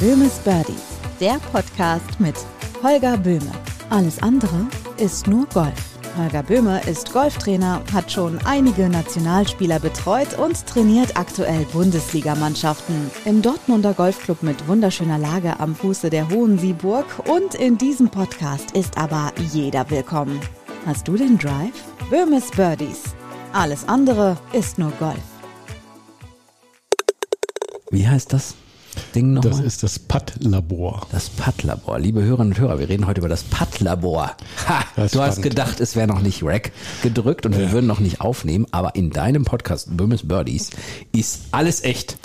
Böhmes Birdies, der Podcast mit Holger Böhme. Alles andere ist nur Golf. Holger Böhme ist Golftrainer, hat schon einige Nationalspieler betreut und trainiert aktuell Bundesligamannschaften. Im Dortmunder Golfclub mit wunderschöner Lage am Fuße der Hohen Sieburg und in diesem Podcast ist aber jeder willkommen. Hast du den Drive? Böhmes Birdies. Alles andere ist nur Golf. Wie heißt das Ding nochmal? Das ist das Putt-Labor. Das Putt-Labor. Liebe Hörerinnen und Hörer, wir reden heute über das Putt-Labor. Ha, Das du hast gedacht, es wäre noch nicht Rack gedrückt und wir Ja. würden noch nicht aufnehmen, aber in deinem Podcast Böhmes Birdies ist alles echt.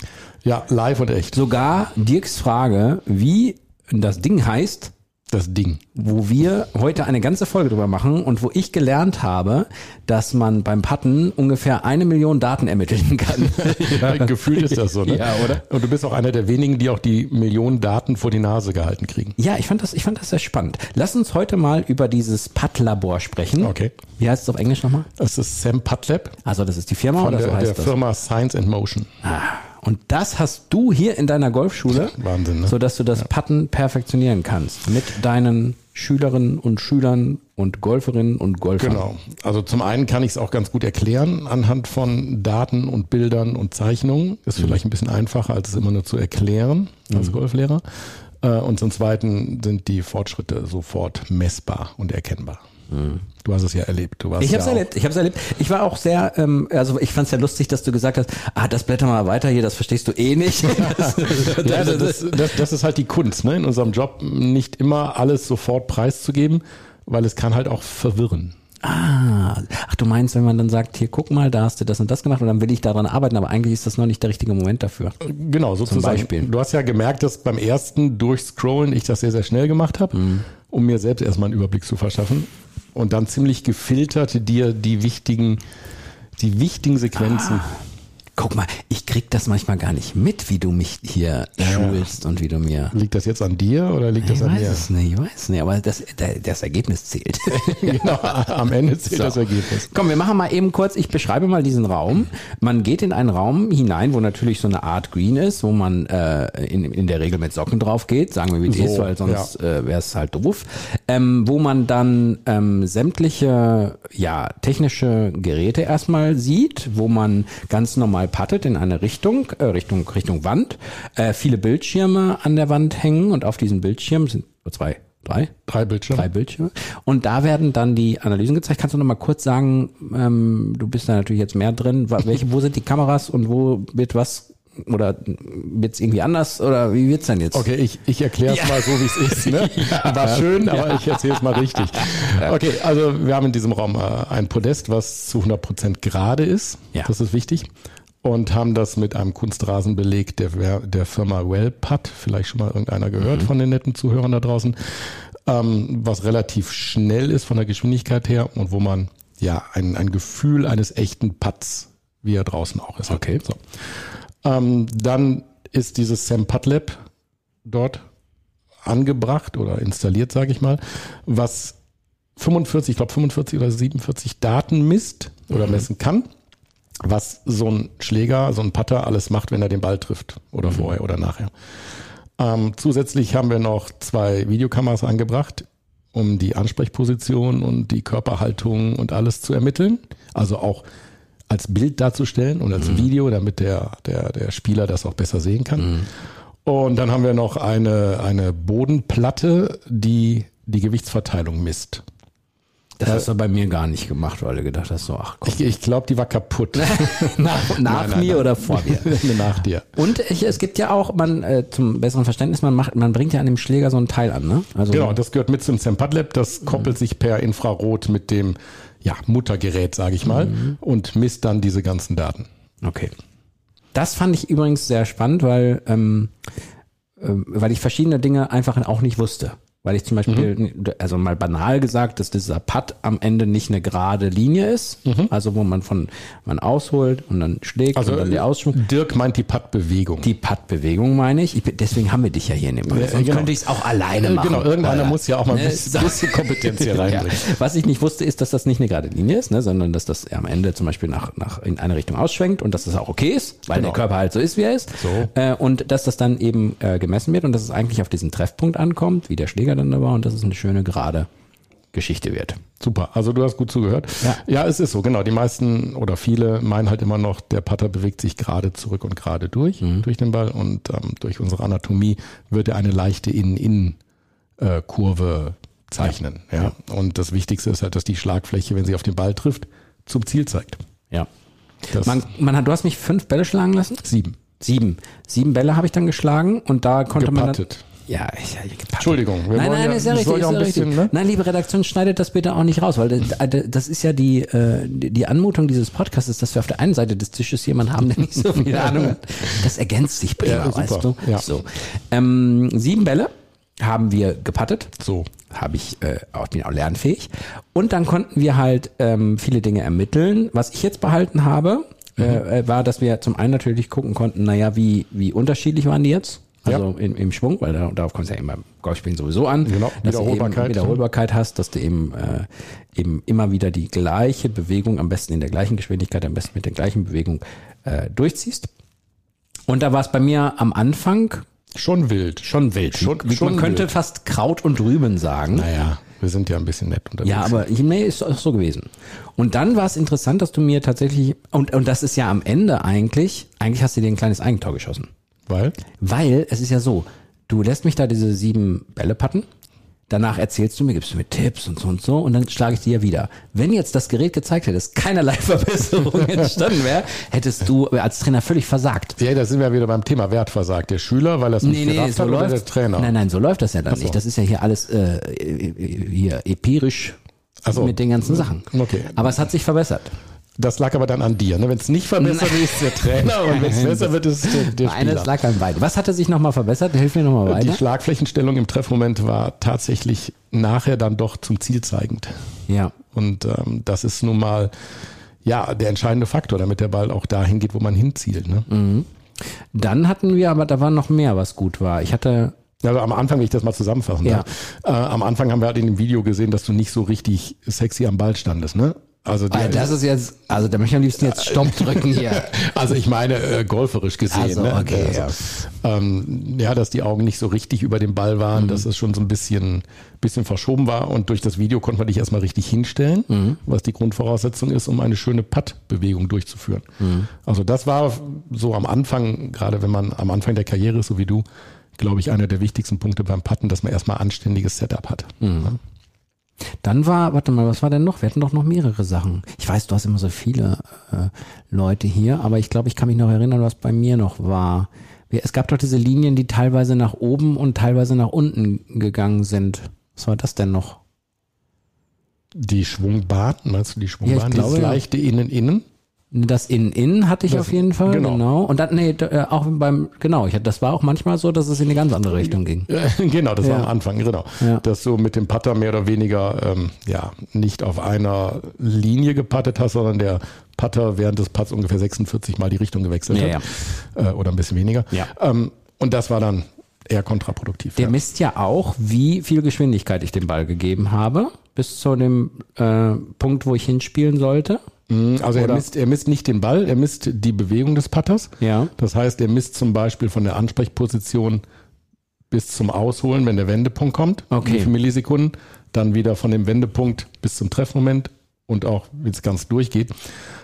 Ja, live und echt. Sogar Dirks Frage, wie das Ding heißt, Das Ding. wo wir heute eine ganze Folge drüber machen und wo ich gelernt habe, dass man beim Putten ungefähr eine Million Daten ermitteln kann. Ja, gefühlt ist das so, ne? Ja, oder? Und du bist auch einer der wenigen, die auch die Millionen Daten vor die Nase gehalten kriegen. Ja, ich fand das, ich fand das sehr spannend. Lass uns heute mal über dieses Putt-Labor sprechen. Okay. Wie heißt es auf Englisch nochmal? Das ist Sam Putlab Also das ist die Firma von oder so der, heißt der das? Firma Science and Motion. Ah, und das hast du hier in deiner Golfschule, Wahnsinn, ne? sodass du das Putten perfektionieren kannst mit deinen Schülerinnen und Schülern und Golferinnen und Golfern. Genau. Also zum einen kann ich es auch ganz gut erklären anhand von Daten und Bildern und Zeichnungen. Ist Mhm. vielleicht ein bisschen einfacher, als es immer nur zu erklären als Golflehrer. Äh, Und zum zweiten sind die Fortschritte sofort messbar und erkennbar. Du hast es ja erlebt. Du warst Mhm. Ich habe es ja erlebt. Ich habe es erlebt. Ich war auch sehr, ähm, also ich fand es ja lustig, dass du gesagt hast, ah, das blätter mal weiter hier, das verstehst du eh nicht. Das, Ja, das, das, das, ist halt die Kunst, ne? in unserem Job nicht immer alles sofort preiszugeben, weil es kann halt auch verwirren. ah, ach, du meinst, wenn man dann sagt, hier guck mal, da hast du das und das gemacht und dann will ich daran arbeiten, aber eigentlich ist das noch nicht der richtige Moment dafür. Genau, sozusagen. Beispiel. Du hast ja gemerkt, dass beim ersten Durchscrollen ich das sehr, sehr schnell gemacht habe, um mir selbst erstmal einen Überblick zu verschaffen und dann ziemlich gefiltert dir die wichtigen, die wichtigen Sequenzen. Guck mal, ich krieg das manchmal gar nicht mit, wie du mich hier schulst und wie du mir Liegt das jetzt an dir oder liegt Ich das an weiß mir? es nicht, ich weiß nicht, aber das, das Ergebnis zählt. genau, am Ende zählt So. das Ergebnis. Komm, wir machen mal eben kurz, ich beschreibe mal diesen Raum. Man geht in einen Raum hinein, wo natürlich so eine Art Green ist, wo man äh, in, in der Regel mit Socken drauf geht, sagen wir wie So, ist, weil sonst äh, wäre es halt doof. Ähm, wo man dann ähm, sämtliche ja, technische Geräte erstmal sieht, wo man ganz normal puttet in eine Richtung, äh, Richtung, Richtung Wand. Äh, viele Bildschirme an der Wand hängen und auf diesen Bildschirmen sind zwei, drei, Drei Bildschirme. drei Bildschirme. Und da werden dann die Analysen gezeigt. Kannst du noch mal kurz sagen, ähm, du bist da natürlich jetzt mehr drin, welche, wo sind die Kameras und wo wird was oder wird's irgendwie anders oder wie wird's denn jetzt? Okay, ich, ich erkläre es mal so, wie es ist. Ne? War schön, aber ich erzähle es mal richtig. Okay, also wir haben in diesem Raum äh, ein Podest, was zu 100% gerade ist. Ja. Das ist wichtig. Und haben das mit einem Kunstrasen belegt der, der Firma Wellputt, vielleicht schon mal irgendeiner gehört von den netten Zuhörern da draußen, ähm, was relativ schnell ist von der Geschwindigkeit her und wo man ja ein, ein Gefühl eines echten Putts, wie er draußen auch ist. Okay. So. Ähm, dann ist dieses Sam Putt Lab dort angebracht oder installiert, sage ich mal, was 45, ich glaube 45 oder 47 Daten misst oder messen kann, was so ein Schläger, so ein Putter alles macht, wenn er den Ball trifft oder vorher oder nachher. Ähm, zusätzlich haben wir noch zwei Videokameras angebracht, um die Ansprechposition und die Körperhaltung und alles zu ermitteln. Also auch als Bild darzustellen und als Video, damit der, der, der Spieler das auch besser sehen kann. Und dann haben wir noch eine, eine Bodenplatte, die die Gewichtsverteilung misst. Das hast du bei mir gar nicht gemacht, weil du gedacht hast, so, ach komm, Ich, ich glaube, die war kaputt. nach, nach Nein, nein, mir nein. oder vor mir. Nach dir. Und ich, es gibt ja auch, man äh, zum besseren Verständnis, man macht, man bringt ja an dem Schläger so ein Teil an, ne? Also Genau, das gehört mit zum Sampat Lab. Das koppelt sich per Infrarot mit dem ja, Muttergerät, sage ich mal, und misst dann diese ganzen Daten. Okay. Das fand ich übrigens sehr spannend, weil, ähm, ähm, weil ich verschiedene Dinge einfach auch nicht wusste. Weil ich zum Beispiel, Mhm. also mal banal gesagt, dass dieser Putt am Ende nicht eine gerade Linie ist. Also wo man von, man ausholt und dann schlägt Mhm. Also und dann die Ausschwung. Dirk meint die Putt-Bewegung. Die Putt-Bewegung meine ich. ich. Deswegen haben wir dich ja hier in dem Sonst genau. könnte ich es auch alleine Äh, machen. genau, irgendeiner muss ja auch mal ein Ne, bisschen, bisschen Kompetenz hier Ja. reinbringen. Was ich nicht wusste, ist, dass das nicht eine gerade Linie ist, ne, sondern dass das am Ende zum Beispiel nach, nach in eine Richtung ausschwenkt und dass das auch okay ist, weil Genau. der Körper halt so ist, wie er ist. So. Äh, und dass das dann eben äh, gemessen wird und dass es eigentlich auf diesen Treffpunkt ankommt, wie der Schläger dann da war und dass es eine schöne gerade Geschichte wird. Super, also du hast gut zugehört. Ja. ja, es ist so, genau. Die meisten oder viele meinen halt immer noch, der Putter bewegt sich gerade zurück und gerade durch, Mhm. durch den Ball und ähm, durch unsere Anatomie wird er eine leichte In-In-Kurve zeichnen. Ja. Und das Wichtigste ist halt, dass die Schlagfläche, wenn sie auf den Ball trifft, zum Ziel zeigt. Ja. Das Man, man hat, du hast mich fünf Bälle schlagen lassen? sieben. Sieben. Sieben Bälle habe ich dann geschlagen und da konnte man dann. Ja, ich, gepattet. Entschuldigung, wir nein, nein, ja- ist ja richtig. Ist ja bisschen, richtig. ne? Nein, liebe Redaktion, schneidet das bitte auch nicht raus, weil das, das ist ja die, äh, die Anmutung dieses Podcasts, dass wir auf der einen Seite des Tisches jemanden haben, der nicht so viel Ahnung hat. Das ergänzt sich prima, Ja, weißt du? Ja. So. Ähm, sieben Bälle haben wir gepattet. So. Habe ich äh, auch, bin auch lernfähig. Und dann konnten wir halt ähm, viele Dinge ermitteln. Was ich jetzt behalten habe, Mhm. äh, äh, war, dass wir zum einen natürlich gucken konnten, naja, wie, wie unterschiedlich waren die jetzt? Also im, im Schwung, weil da, darauf kommt es ja immer beim Golfspielen sowieso an. Genau, dass du eben Wiederholbarkeit. Wiederholbarkeit hast, dass du eben, äh, eben immer wieder die gleiche Bewegung, am besten in der gleichen Geschwindigkeit, am besten mit der gleichen Bewegung äh, durchziehst. Und da war es bei mir am Anfang Schon wild. schon wild. Schon- Wie, schon man könnte wild. fast Kraut und Rüben sagen. Naja, wir sind ja ein bisschen nett unterwegs. Ja, aber nee, ist auch so gewesen. Und dann war es interessant, dass du mir tatsächlich, und, und das ist ja am Ende eigentlich, eigentlich hast du dir ein kleines Eigentor geschossen. Weil? Weil es ist ja so, du lässt mich da diese sieben Bälle patten, danach erzählst du mir, gibst du mir Tipps und so und so und dann schlage ich dir ja wieder. Wenn jetzt das Gerät gezeigt hätte, dass keinerlei Verbesserung entstanden wäre, hättest du als Trainer völlig versagt. Ja, da sind wir wieder beim Thema Wert versagt. Der Schüler, weil es nicht gerafft hat, oder der Trainer? Nein, nein, so läuft das ja dann so. nicht. Das ist ja hier alles äh, hier empirisch so. mit den ganzen Sachen. Okay. Aber es hat sich verbessert. Das lag aber dann an dir. Ne? Wenn es nicht verbessert wird, ist der Trainer und wenn es besser wird, ist es der, der Eines Spieler. lag an beiden. Was hatte sich nochmal verbessert? Hilf mir nochmal Die weiter. Schlagflächenstellung im Treffmoment war tatsächlich nachher dann doch zum Ziel zeigend. Ja. Und ähm, das ist nun mal ja der entscheidende Faktor, damit der Ball auch dahin geht, wo man hinzielt. Ne? Mhm. Dann hatten wir, aber da war noch mehr, was gut war. Ich hatte, Also am Anfang, wenn ich das mal zusammenfassen Ja. darf, äh, am Anfang haben wir halt in dem Video gesehen, dass du nicht so richtig sexy am Ball standest. Ne? Also, die, das ist jetzt, also da möchte ich am liebsten jetzt Stopp drücken hier. also ich meine äh, golferisch gesehen. Also, ne? okay, also, ähm, ja, dass die Augen nicht so richtig über dem Ball Mhm. waren, dass es schon so ein bisschen, bisschen verschoben war und durch das Video konnte man dich erstmal richtig hinstellen, Mhm. was die Grundvoraussetzung ist, um eine schöne Putt-Bewegung durchzuführen. Mhm. Also das war so am Anfang, gerade wenn man am Anfang der Karriere ist, so wie du, glaube ich, einer der wichtigsten Punkte beim Putten, dass man erstmal anständiges Setup hat. Mhm. Dann war, warte mal, was war denn noch? Wir hatten doch noch mehrere Sachen. Ich weiß, du hast immer so viele äh, Leute hier, aber ich glaube, ich kann mich noch erinnern, was bei mir noch war. Es gab doch diese Linien, die teilweise nach oben und teilweise nach unten gegangen sind. Was war das denn noch? Die Schwungbahn, meinst du die Schwungbahn? Ja, ich glaube, ja. leichte Innen-Innen? Das In-In hatte ich Das- auf jeden Fall, genau. genau. Und dann, nee, äh, auch beim, genau, ich, hatte- das war auch manchmal so, dass es in eine ganz andere Richtung ging. genau, das war Ja. am Anfang, genau. Ja. Dass du mit dem Putter mehr oder weniger ähm, ja nicht auf einer Linie gepattet hast, sondern der Putter während des Putts ungefähr 46 Mal die Richtung gewechselt Ja, hat. Äh, oder ein bisschen weniger. Ja. Ähm, und das war dann eher kontraproduktiv. Der misst ja auch, wie viel Geschwindigkeit ich dem Ball gegeben habe, bis zu dem äh, Punkt, wo ich hinspielen sollte. Also er misst, er misst nicht den Ball, er misst die Bewegung des Putters. Ja. Das heißt, er misst zum Beispiel von der Ansprechposition bis zum Ausholen, wenn der Wendepunkt kommt, Okay. wie viele Millisekunden, dann wieder von dem Wendepunkt bis zum Treffmoment und auch, wenn es ganz durchgeht.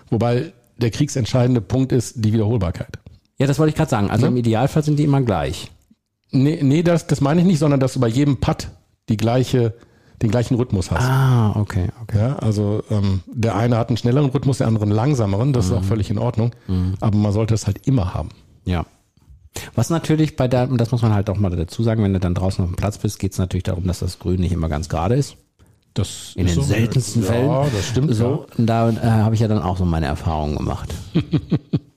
Wobei der kriegsentscheidende Punkt ist die Wiederholbarkeit. Ja, das wollte ich gerade sagen. Also Ne? im Idealfall sind die immer gleich. Nee, nee das, das meine ich nicht, sondern dass du bei jedem Putt die gleiche, den gleichen Rhythmus hast. Ah, okay, okay. Ja, also ähm, der eine hat einen schnelleren Rhythmus, der andere einen langsameren, das ist auch völlig in Ordnung. Aber man sollte es halt immer haben. Ja. Was natürlich bei der, und das muss man halt auch mal dazu sagen, wenn du dann draußen auf dem Platz bist, geht es natürlich darum, dass das Grün nicht immer ganz gerade ist. Das In den so. seltensten ja, Fällen. Ja, das stimmt. So, und da äh, habe ich ja dann auch so meine Erfahrungen gemacht.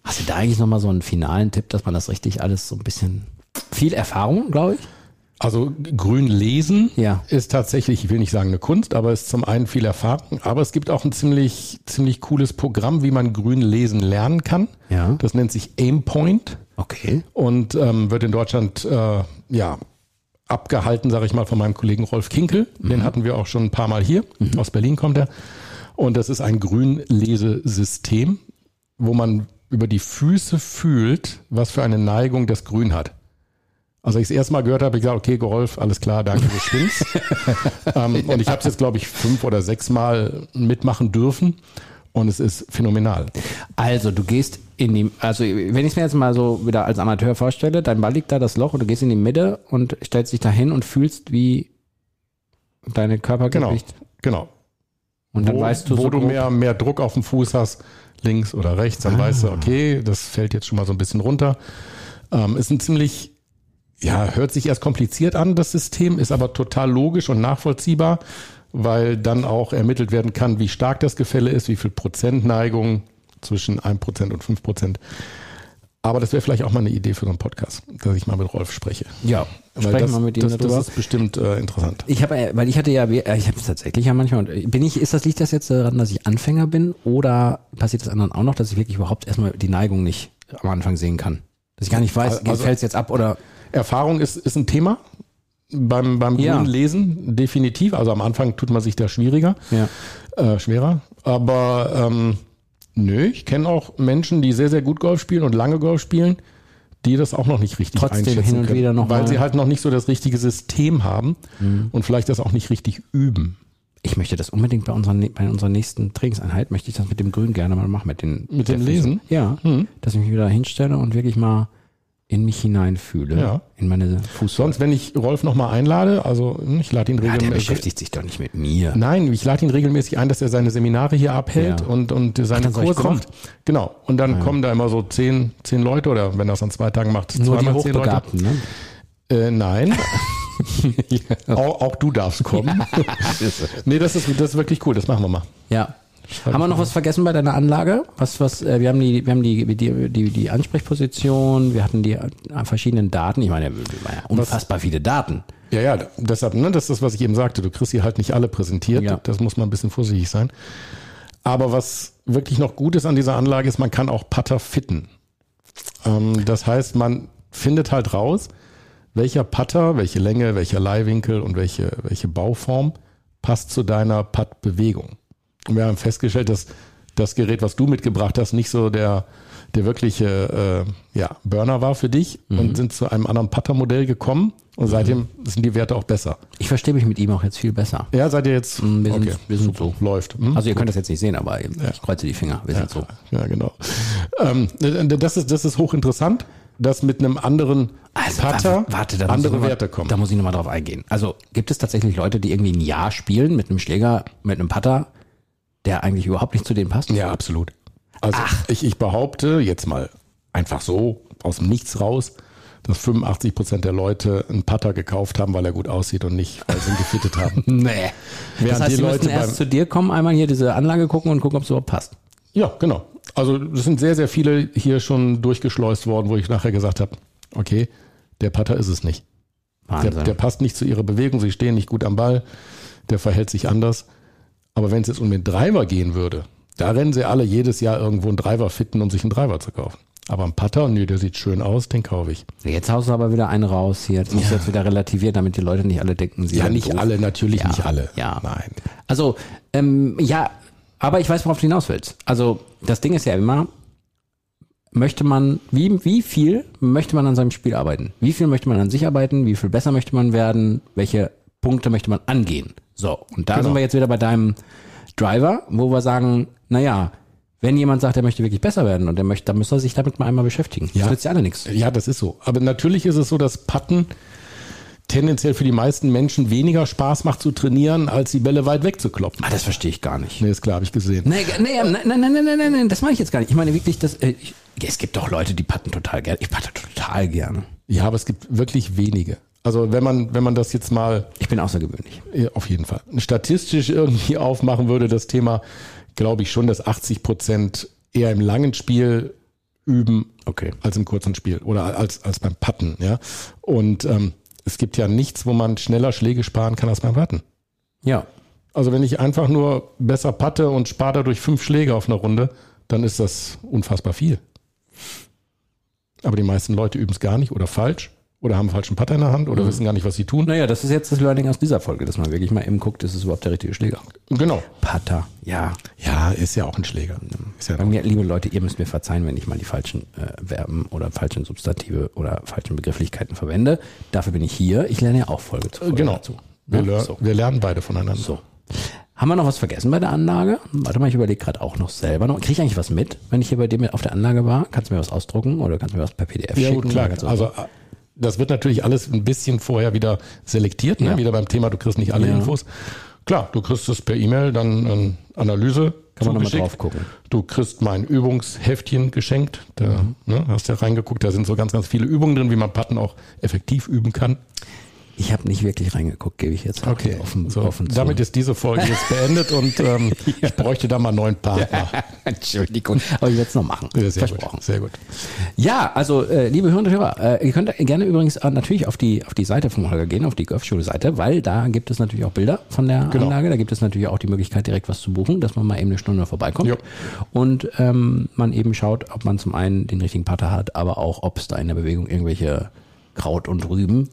Hast du da eigentlich nochmal so einen finalen Tipp, dass man das richtig alles so ein bisschen viel Erfahrung, glaube ich? Also grün lesen Ja. ist tatsächlich, ich will nicht sagen eine Kunst, aber ist zum einen viel Erfahrung, aber es gibt auch ein ziemlich, ziemlich cooles Programm, wie man grün lesen lernen kann. Ja. Das nennt sich Aimpoint Okay. und ähm, wird in Deutschland äh, ja abgehalten, sage ich mal, von meinem Kollegen Rolf Kinkel. Den hatten wir auch schon ein paar Mal hier. Aus Berlin kommt er. Und das ist ein Grünlesesystem, wo man über die Füße fühlt, was für eine Neigung das Grün hat. Also ich es erst mal gehört habe, ich gesagt, okay, Rolf, alles klar, danke, du spinnst. ähm, und ich habe es jetzt, glaube ich, fünf oder sechs Mal mitmachen dürfen. Und es ist phänomenal. Also du gehst in die, also wenn ich es mir jetzt mal so wieder als Amateur vorstelle, dein Ball liegt da das Loch und du gehst in die Mitte und stellst dich da hin und fühlst wie deine Genau, Körpergewicht. genau. Und dann wo, weißt du wo so du mehr, mehr Druck auf dem Fuß hast, links oder rechts, dann weißt du, okay, das fällt jetzt schon mal so ein bisschen runter. Ähm, ist ein ziemlich, ja, hört sich erst kompliziert an, das System, ist aber total logisch und nachvollziehbar, weil dann auch ermittelt werden kann, wie stark das Gefälle ist, wie viel Prozent Neigung zwischen 1% und 5%. Aber das wäre vielleicht auch mal eine Idee für so einen Podcast, dass ich mal mit Rolf spreche. Ja, sprechen das, wir mit ihm das, darüber. das ist bestimmt äh, interessant. Ich habe, weil ich hatte ja, äh, ich habe es tatsächlich ja manchmal. Und bin ich, ist das liegt das jetzt daran, dass ich Anfänger bin oder passiert das anderen auch noch, dass ich wirklich überhaupt erstmal die Neigung nicht am Anfang sehen kann, dass ich gar nicht weiß, Also- fällt es jetzt ab oder Erfahrung ist, ist ein Thema beim, beim Ja. grünen Lesen, definitiv. Also am Anfang tut man sich da schwieriger, ja. äh, schwerer. Aber ähm, nö, ich kenne auch Menschen, die sehr, sehr gut Golf spielen und lange Golf spielen, die das auch noch nicht richtig Trotzdem einschätzen hin und können, wieder noch weil mal- Mhm. sie halt noch nicht so das richtige System haben und vielleicht das auch nicht richtig üben. Ich möchte das unbedingt bei unserer, bei unserer nächsten Trainingseinheit, möchte ich das mit dem Grün gerne mal machen, mit den Mit dem. Lesen? Ja, Hm. dass ich mich wieder hinstelle und wirklich mal in mich hineinfühle, Ja. in meine Fuß. Sonst, wenn ich Rolf nochmal einlade, also hm, ich lade ihn ja, der regelmäßig. beschäftigt sich doch nicht mit mir. Nein, ich lade ihn regelmäßig ein, dass er seine Seminare hier abhält Ja. und, und seine ich Kurse macht. Genau. Und dann kommen da immer so zehn, zehn Leute oder wenn er es an zwei Tagen macht, Nur die zweimal zehn Leute. Ne? Äh, nein. auch, auch du darfst kommen. nee, das ist, das ist wirklich cool. Das machen wir mal. Ja. Haben wir noch was vergessen bei deiner Anlage? Was, was, äh, wir haben die, wir haben die, die, die, die Ansprechposition, wir hatten die äh, verschiedenen Daten. Ich meine, ja unfassbar viele Daten. Ja, ja, deshalb, ne, das ist das, was ich eben sagte. Du kriegst sie halt nicht alle präsentiert. Ja. Das muss man ein bisschen vorsichtig sein. Aber was wirklich noch gut ist an dieser Anlage ist, man kann auch Putter fitten. Ähm, das heißt, man findet halt raus, welcher Putter, welche Länge, welcher Leihwinkel und welche, welche Bauform passt zu deiner Puttbewegung. Und wir haben festgestellt, dass das Gerät, was du mitgebracht hast, nicht so der, der wirkliche äh, ja, Burner war für dich und sind zu einem anderen Putter-Modell gekommen und seitdem sind die Werte auch besser. Ich verstehe mich mit ihm auch jetzt viel besser. Ja, seid ihr jetzt? Mm, wir sind- okay, wir sind so. läuft. Hm? Also ihr könnt das jetzt nicht sehen, aber ich kreuze die Finger. Wir sind so. Ja, genau. Ähm, das ist das ist hochinteressant, dass mit einem anderen Also, Putter wa- warte, da andere mal, Werte kommen. Da muss ich nochmal drauf eingehen. Also gibt es tatsächlich Leute, die irgendwie ein Jahr spielen mit einem Schläger, mit einem Putter, der eigentlich überhaupt nicht zu denen passt? Ja, absolut. Also ich, ich behaupte jetzt mal einfach so aus dem Nichts raus, dass 85 Prozent der Leute einen Putter gekauft haben, weil er gut aussieht und nicht, weil sie ihn gefittet haben. Nee. Das Während heißt, die müssen Leute erst zu dir kommen, einmal hier diese Anlage gucken und gucken, ob es überhaupt passt. Ja, genau. Also es sind sehr, sehr viele hier schon durchgeschleust worden, wo ich nachher gesagt habe, okay, der Putter ist es nicht. Der, Wahnsinn. der passt nicht zu ihrer Bewegung, sie stehen nicht gut am Ball, der verhält sich anders. Aber wenn es jetzt um den Driver gehen würde, da rennen sie alle jedes Jahr irgendwo einen Driver fitten, um sich einen Driver zu kaufen. Aber ein Putter, nö, der sieht schön aus, den kaufe ich. Jetzt haust du aber wieder einen raus hier. Jetzt musst du jetzt wieder relativieren, damit die Leute nicht alle denken, sie Ja, nicht doof. alle, natürlich Ja, nicht alle. ja. Nein. Also, ähm, ja, aber ich weiß, worauf du hinaus willst. Also, das Ding ist ja immer, möchte man, wie, wie viel möchte man an seinem Spiel arbeiten? Wie viel möchte man an sich arbeiten? Wie viel besser möchte man werden? Welche Punkte möchte man angehen? So, und da Genau. sind wir jetzt wieder bei deinem Driver, wo wir sagen, naja, wenn jemand sagt, er möchte wirklich besser werden und er möchte, dann müsste er sich damit mal einmal beschäftigen. Ja. Das nützt ja alle nichts. Ja, das ist so. Aber natürlich ist es so, dass Putten tendenziell für die meisten Menschen weniger Spaß macht zu trainieren, als die Bälle weit weg zu kloppen. Ah, das verstehe ich gar nicht. Nee, ist klar, habe ich gesehen. Nee, nee, nein, nein, nein, nein, nein, nein, nein, das meine ich jetzt gar nicht. Ich meine wirklich, dass äh, ich, es gibt doch Leute, die patten total gerne. Ich patte total gerne. Ja, aber es gibt wirklich wenige. Also wenn man, wenn man das jetzt mal Ich bin außergewöhnlich. Auf jeden Fall. Statistisch irgendwie aufmachen würde das Thema, glaube ich schon, dass 80 Prozent eher im langen Spiel üben Okay. als im kurzen Spiel oder als, als beim Putten, ja. Und ähm, es gibt ja nichts, wo man schneller Schläge sparen kann als beim Patten. Ja. Also wenn ich einfach nur besser patte und spare dadurch fünf Schläge auf einer Runde, dann ist das unfassbar viel. Aber die meisten Leute üben es gar nicht oder falsch oder haben falschen Putter in der Hand oder wissen gar nicht, was sie tun. Naja, das ist jetzt das Learning aus dieser Folge, dass man wirklich mal eben guckt, ist es überhaupt der richtige Schläger? Genau. Putter, ja. Ja, ist ja auch ein Schläger. Ist ja Bei mir, liebe Leute, ihr müsst mir verzeihen, wenn ich mal die falschen äh, Verben oder falschen Substantive oder falschen Begrifflichkeiten verwende. Dafür bin ich hier. Ich lerne ja auch Folge zu Folge genau. dazu. Wir, Ja, ler so. wir lernen beide voneinander. so. Haben wir noch was vergessen bei der Anlage? Warte mal, ich überlege gerade auch noch selber noch. Kriege ich eigentlich was mit, wenn ich hier bei dir auf der Anlage war? Kannst du mir was ausdrucken oder kannst du mir was per PDF Ja, schicken? gut, klar. Also das wird natürlich alles ein bisschen vorher wieder selektiert, ne? Ja. wieder beim Thema, du kriegst nicht alle Ja. Infos. Klar, du kriegst es per E-Mail, dann ähm, Analyse. Kann man noch mal zugeschickt. drauf gucken. Du kriegst mein Übungsheftchen geschenkt. Da Mhm. ne, hast ja reingeguckt, da sind so ganz, ganz viele Übungen drin, wie man Patten auch effektiv üben kann. Ich habe nicht wirklich reingeguckt, gebe ich jetzt Okay, offen, so, offen zu. damit ist diese Folge jetzt beendet und ähm, ich bräuchte da mal einen neuen Partner. Entschuldigung, aber ich werde es noch machen. Ja, sehr Versprochen. gut, sehr gut. Ja, also äh, liebe Hörer und Hörer, äh, ihr könnt gerne übrigens äh, natürlich auf die auf die Seite vom Holger gehen, auf die Golfschule-Seite, weil da gibt es natürlich auch Bilder von der Genau. Anlage. Da gibt es natürlich auch die Möglichkeit, direkt was zu buchen, dass man mal eben eine Stunde vorbeikommt Jo. und ähm, man eben schaut, ob man zum einen den richtigen Putter hat, aber auch, ob es da in der Bewegung irgendwelche Kraut und Rüben,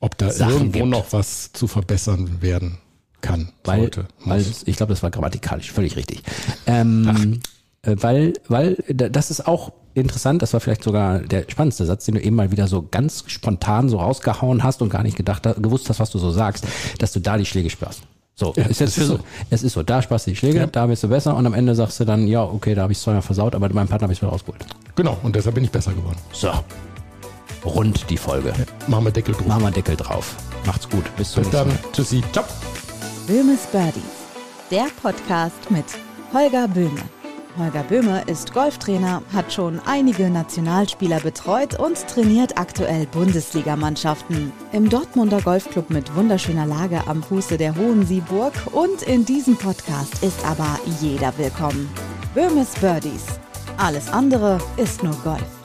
Ob da Sachen irgendwo gibt. noch was zu verbessern werden kann, weil, sollte, weil ich glaube, das war grammatikalisch völlig richtig. Ähm, äh, weil, weil da- das ist auch interessant, das war vielleicht sogar der spannendste Satz, den du eben mal wieder so ganz spontan so rausgehauen hast und gar nicht gedacht, gewusst hast, was du so sagst, dass du da die Schläge spürst. So, Ja, ist jetzt ist so. so. Es ist so, da sparst du die Schläge, Ja. da bist du besser und am Ende sagst du dann, ja, okay, da habe ich es zweimal versaut, aber meinem Partner habe ich es wieder rausgeholt. Genau, und deshalb bin ich besser geworden. So. Rund die Folge. Machen wir Deckel drauf. Machen wir Deckel drauf. Macht's gut. Bis zum Bis nächsten dann. Mal. Tschüssi. Ciao. Böhmes Birdies, der Podcast mit Holger Böhme. Holger Böhme ist Golftrainer, hat schon einige Nationalspieler betreut und trainiert aktuell Bundesligamannschaften. Im Dortmunder Golfclub mit wunderschöner Lage am Fuße der Hohen Sieburg und in diesem Podcast ist aber jeder willkommen. Böhmes Birdies. Alles andere ist nur Golf.